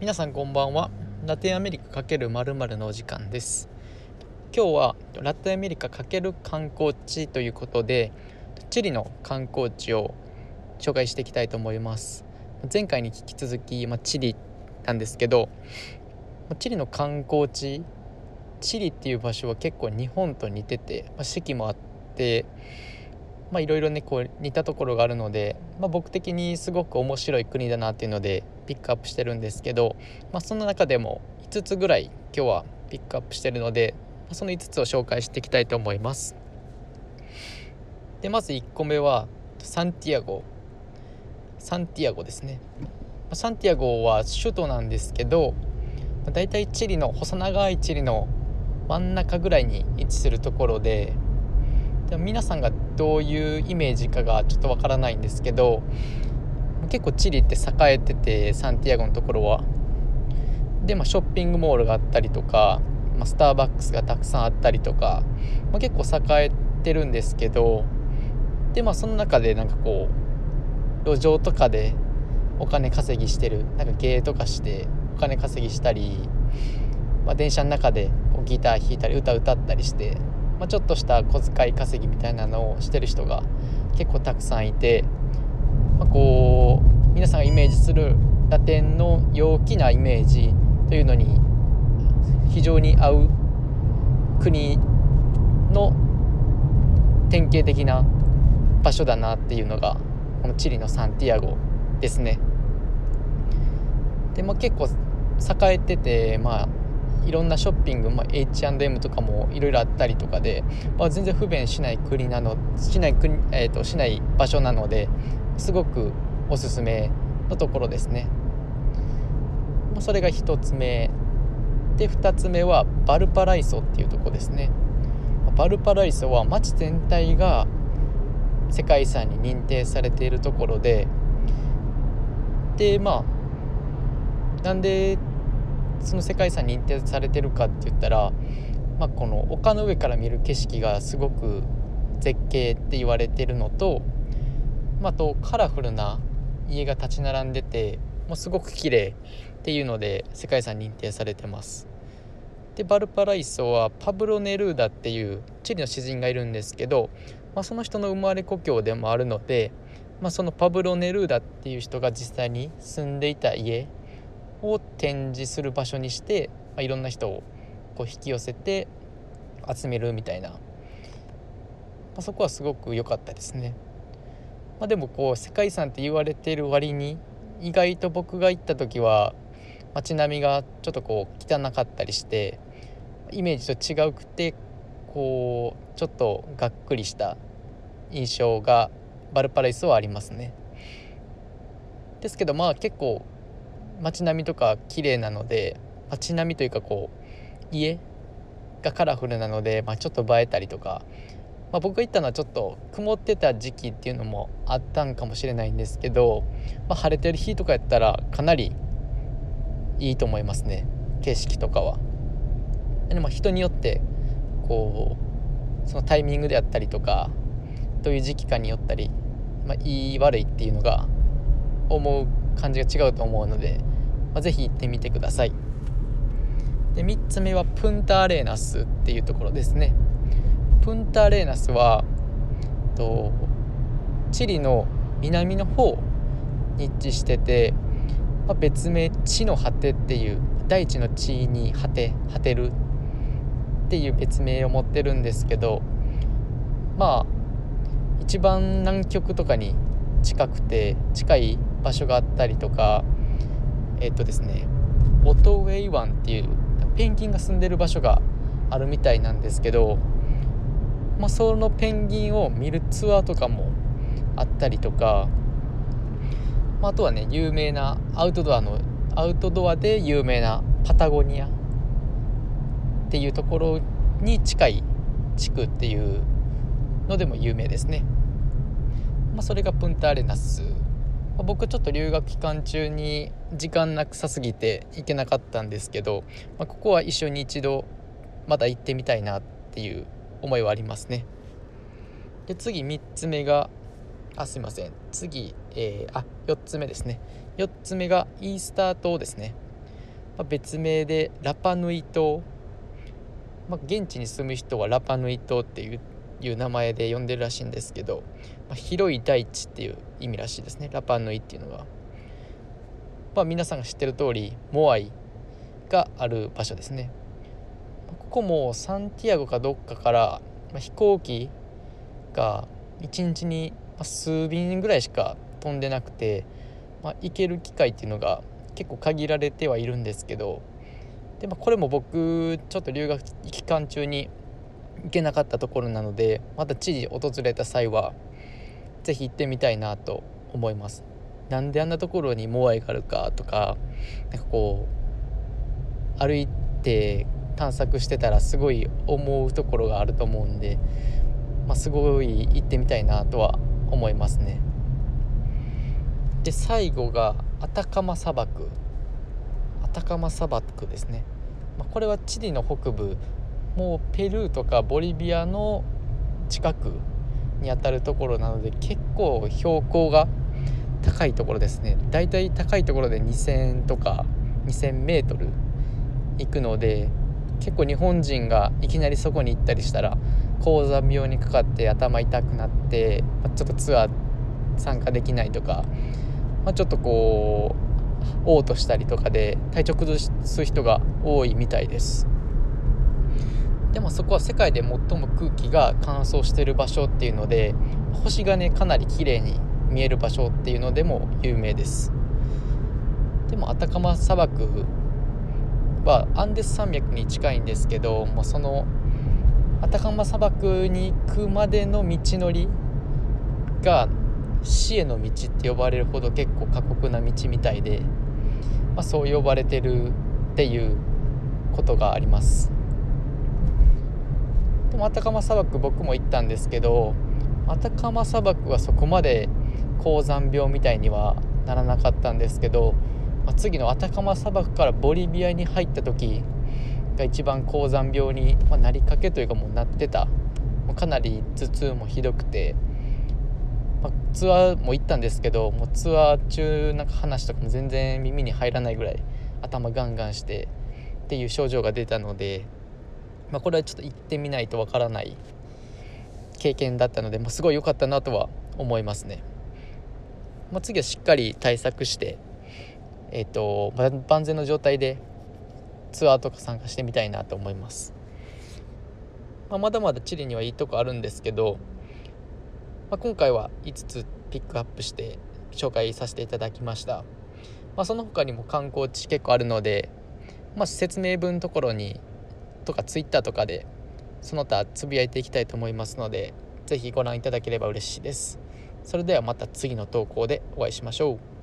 皆さんこんばんは。ラテンアメリカ×〇〇のお時間です。今日はラテンアメリカ×観光地ということでチリの観光地を紹介していきたいと思います。前回に引き続き、まあ、チリなんですけどチリの観光地チリっていう場所は結構日本と似てて、まあ、四季もあってまあいろいろねこう似たところがあるので、まあ、僕的にすごく面白い国だなっていうのでピックアップしてるんですけど、まあ、その中でも5つぐらい今日はピックアップしてるのでその5つを紹介していきたいと思います。でまず1個目はサンティアゴ。サンティアゴですね。サンティアゴは首都なんですけどだいたいチリの細長いチリの真ん中ぐらいに位置するところででも皆さんがどういうイメージかがちょっとわからないんですけど結構チリって栄えててサンティアゴのところは。で、まあ、ショッピングモールがあったりとか、まあ、スターバックスがたくさんあったりとか、まあ、結構栄えてるんですけどでまあその中でなんかこう路上とかでお金稼ぎしてるなんか芸とかしてお金稼ぎしたり、まあ、電車の中でこうギター弾いたり歌歌ったりしてまあ、ちょっとした小遣い稼ぎみたいなのをしてる人が結構たくさんいて、まあ、こう皆さんがイメージするラテンの陽気なイメージというのに非常に合う国の典型的な場所だなっていうのがこのチリのサンティアゴですね。でまあ、結構栄えててまあいろんなショッピング、まあ、H&M とかもいろいろあったりとかで、まあ、全然不便しない国なのしない国、えーと、しない場所なのですごくおすすめのところですね。それが1つ目で2つ目はバルパライソっていうとこですね。バルパライソは街全体が世界遺産に認定されているところででまあなんでその世界遺産認定されてるかって言ったら、まあ、この丘の上から見る景色がすごく絶景って言われてるのと、まあ、とカラフルな家が立ち並んでてもうすごく綺麗っていうので世界遺産認定されてます。でバルパライソはパブロ・ネルーダっていうチリの詩人がいるんですけど、まあ、その人の生まれ故郷でもあるので、まあ、そのパブロ・ネルーダっていう人が実際に住んでいた家を展示する場所にして、まあ、いろんな人をこう引き寄せて集めるみたいな、まあ、そこはすごく良かったですね。まあ、でもこう世界遺産って言われてる割に意外と僕が行った時は街並みがちょっとこう汚かったりしてイメージと違うくてこうちょっとがっくりした印象がバルパライスはありますね。ですけどまあ結構街並みとか綺麗なので街並みというかこう家がカラフルなので、まあ、ちょっと映えたりとか、まあ、僕が行ったのはちょっと曇ってた時期っていうのもあったんかもしれないんですけど、まあ、晴れてる日とかやったらかなりいいと思いますね。景色とかは。でも人によってこうそのタイミングであったりとかどういう時期かによったり、まあ、いい悪いっていうのが思う感じが違うと思うので、まあ、ぜ行ってみてください。で3つ目はプンタアレーナスっていうところですね。プンタレーナスはとチリの南の方に位置してて、まあ、別名地の果てっていう大地の地に果て果てるっていう別名を持ってるんですけどまあ一番南極とかに近くて近い場所があったりとかえっとですねオトウェイ湾っていうペンギンが住んでる場所があるみたいなんですけど、まあ、そのペンギンを見るツアーとかもあったりとか、まあ、あとはね有名なアウトドアのアウトドアで有名なパタゴニアっていうところに近い地区っていうのでも有名ですね。まあ、それがプンタアレナスま僕ちょっと留学期間中に時間なくさすぎて行けなかったんですけど、まあ、ここは一緒に一度まだ行ってみたいなっていう思いはありますね。で次3つ目があすいません。次、えー、あ4つ目ですね。4つ目がイースター島ですね。まあ、別名でラパヌイ島、まあ、現地に住む人はラパヌイ島っていういう名前で呼んでるらしいんですけど、まあ、広い大地っていう意味らしいですね。ラパヌイっていうのが、まあ、皆さんが知ってる通りモアイがある場所ですね。ここもサンティアゴかどっかから、まあ、飛行機が1日に数便ぐらいしか飛んでなくて、まあ、行ける機会っていうのが結構限られてはいるんですけどで、まあ、これも僕ちょっと留学期間中に行けなかったところなのでまた知事訪れた際は是非行ってみたいなと思います。なんであんなところにモアイがあるかとかなんかこう歩いて探索してたらすごい思うところがあると思うんで、まあ、すごい行ってみたいなとは思いますね。で最後がアタカマ砂漠。アタカマ砂漠ですね、まあ、これはチリの北部もうペルーとかボリビアの近くにあたるところなので結構標高が高いところですね。だいたい高いところで2000とか2000メートル行くので結構日本人がいきなりそこに行ったりしたら高山病にかかって頭痛くなって、ちょっとツアー参加できないとか、まあ、ちょっとこう嘔吐したりとかで体調崩す人が多いみたいです。でもそこは世界で最も空気が乾燥してる場所っていうので星がねかなり綺麗に見える場所っていうのでも有名です。でもアタカマ砂漠はアンデス山脈に近いんですけどもうそのアタカマ砂漠に行くまでの道のりが死への道って呼ばれるほど結構過酷な道みたいで、まあ、そう呼ばれてるっていうことがあります。でもアタカマ砂漠僕も行ったんですけどアタカマ砂漠はそこまで高山病みたいにはならなかったんですけど、まあ、次のアタカマ砂漠からボリビアに入った時が一番高山病に、まなりかけというかもうなってたもうかなり頭痛もひどくて、まあ、ツアーも行ったんですけどもうツアー中なんか話とかも全然耳に入らないぐらい頭ガンガンしてっていう症状が出たので、まあ、これはちょっと行ってみないとわからない経験だったので、まあ、すごい良かったなとは思いますね。まあ、次はしっかり対策して、えーと、万全の状態でツアーとか参加してみたいなと思います、まあ、まだまだチリにはいいとこあるんですけど、まあ、今回は5つピックアップして紹介させていただきました、まあ、その他にも観光地結構あるので、まあ、説明文のところにとか Twitter とかでその他つぶやいていきたいと思いますので是非ご覧いただければ嬉しいです。それではまた次の投稿でお会いしましょう。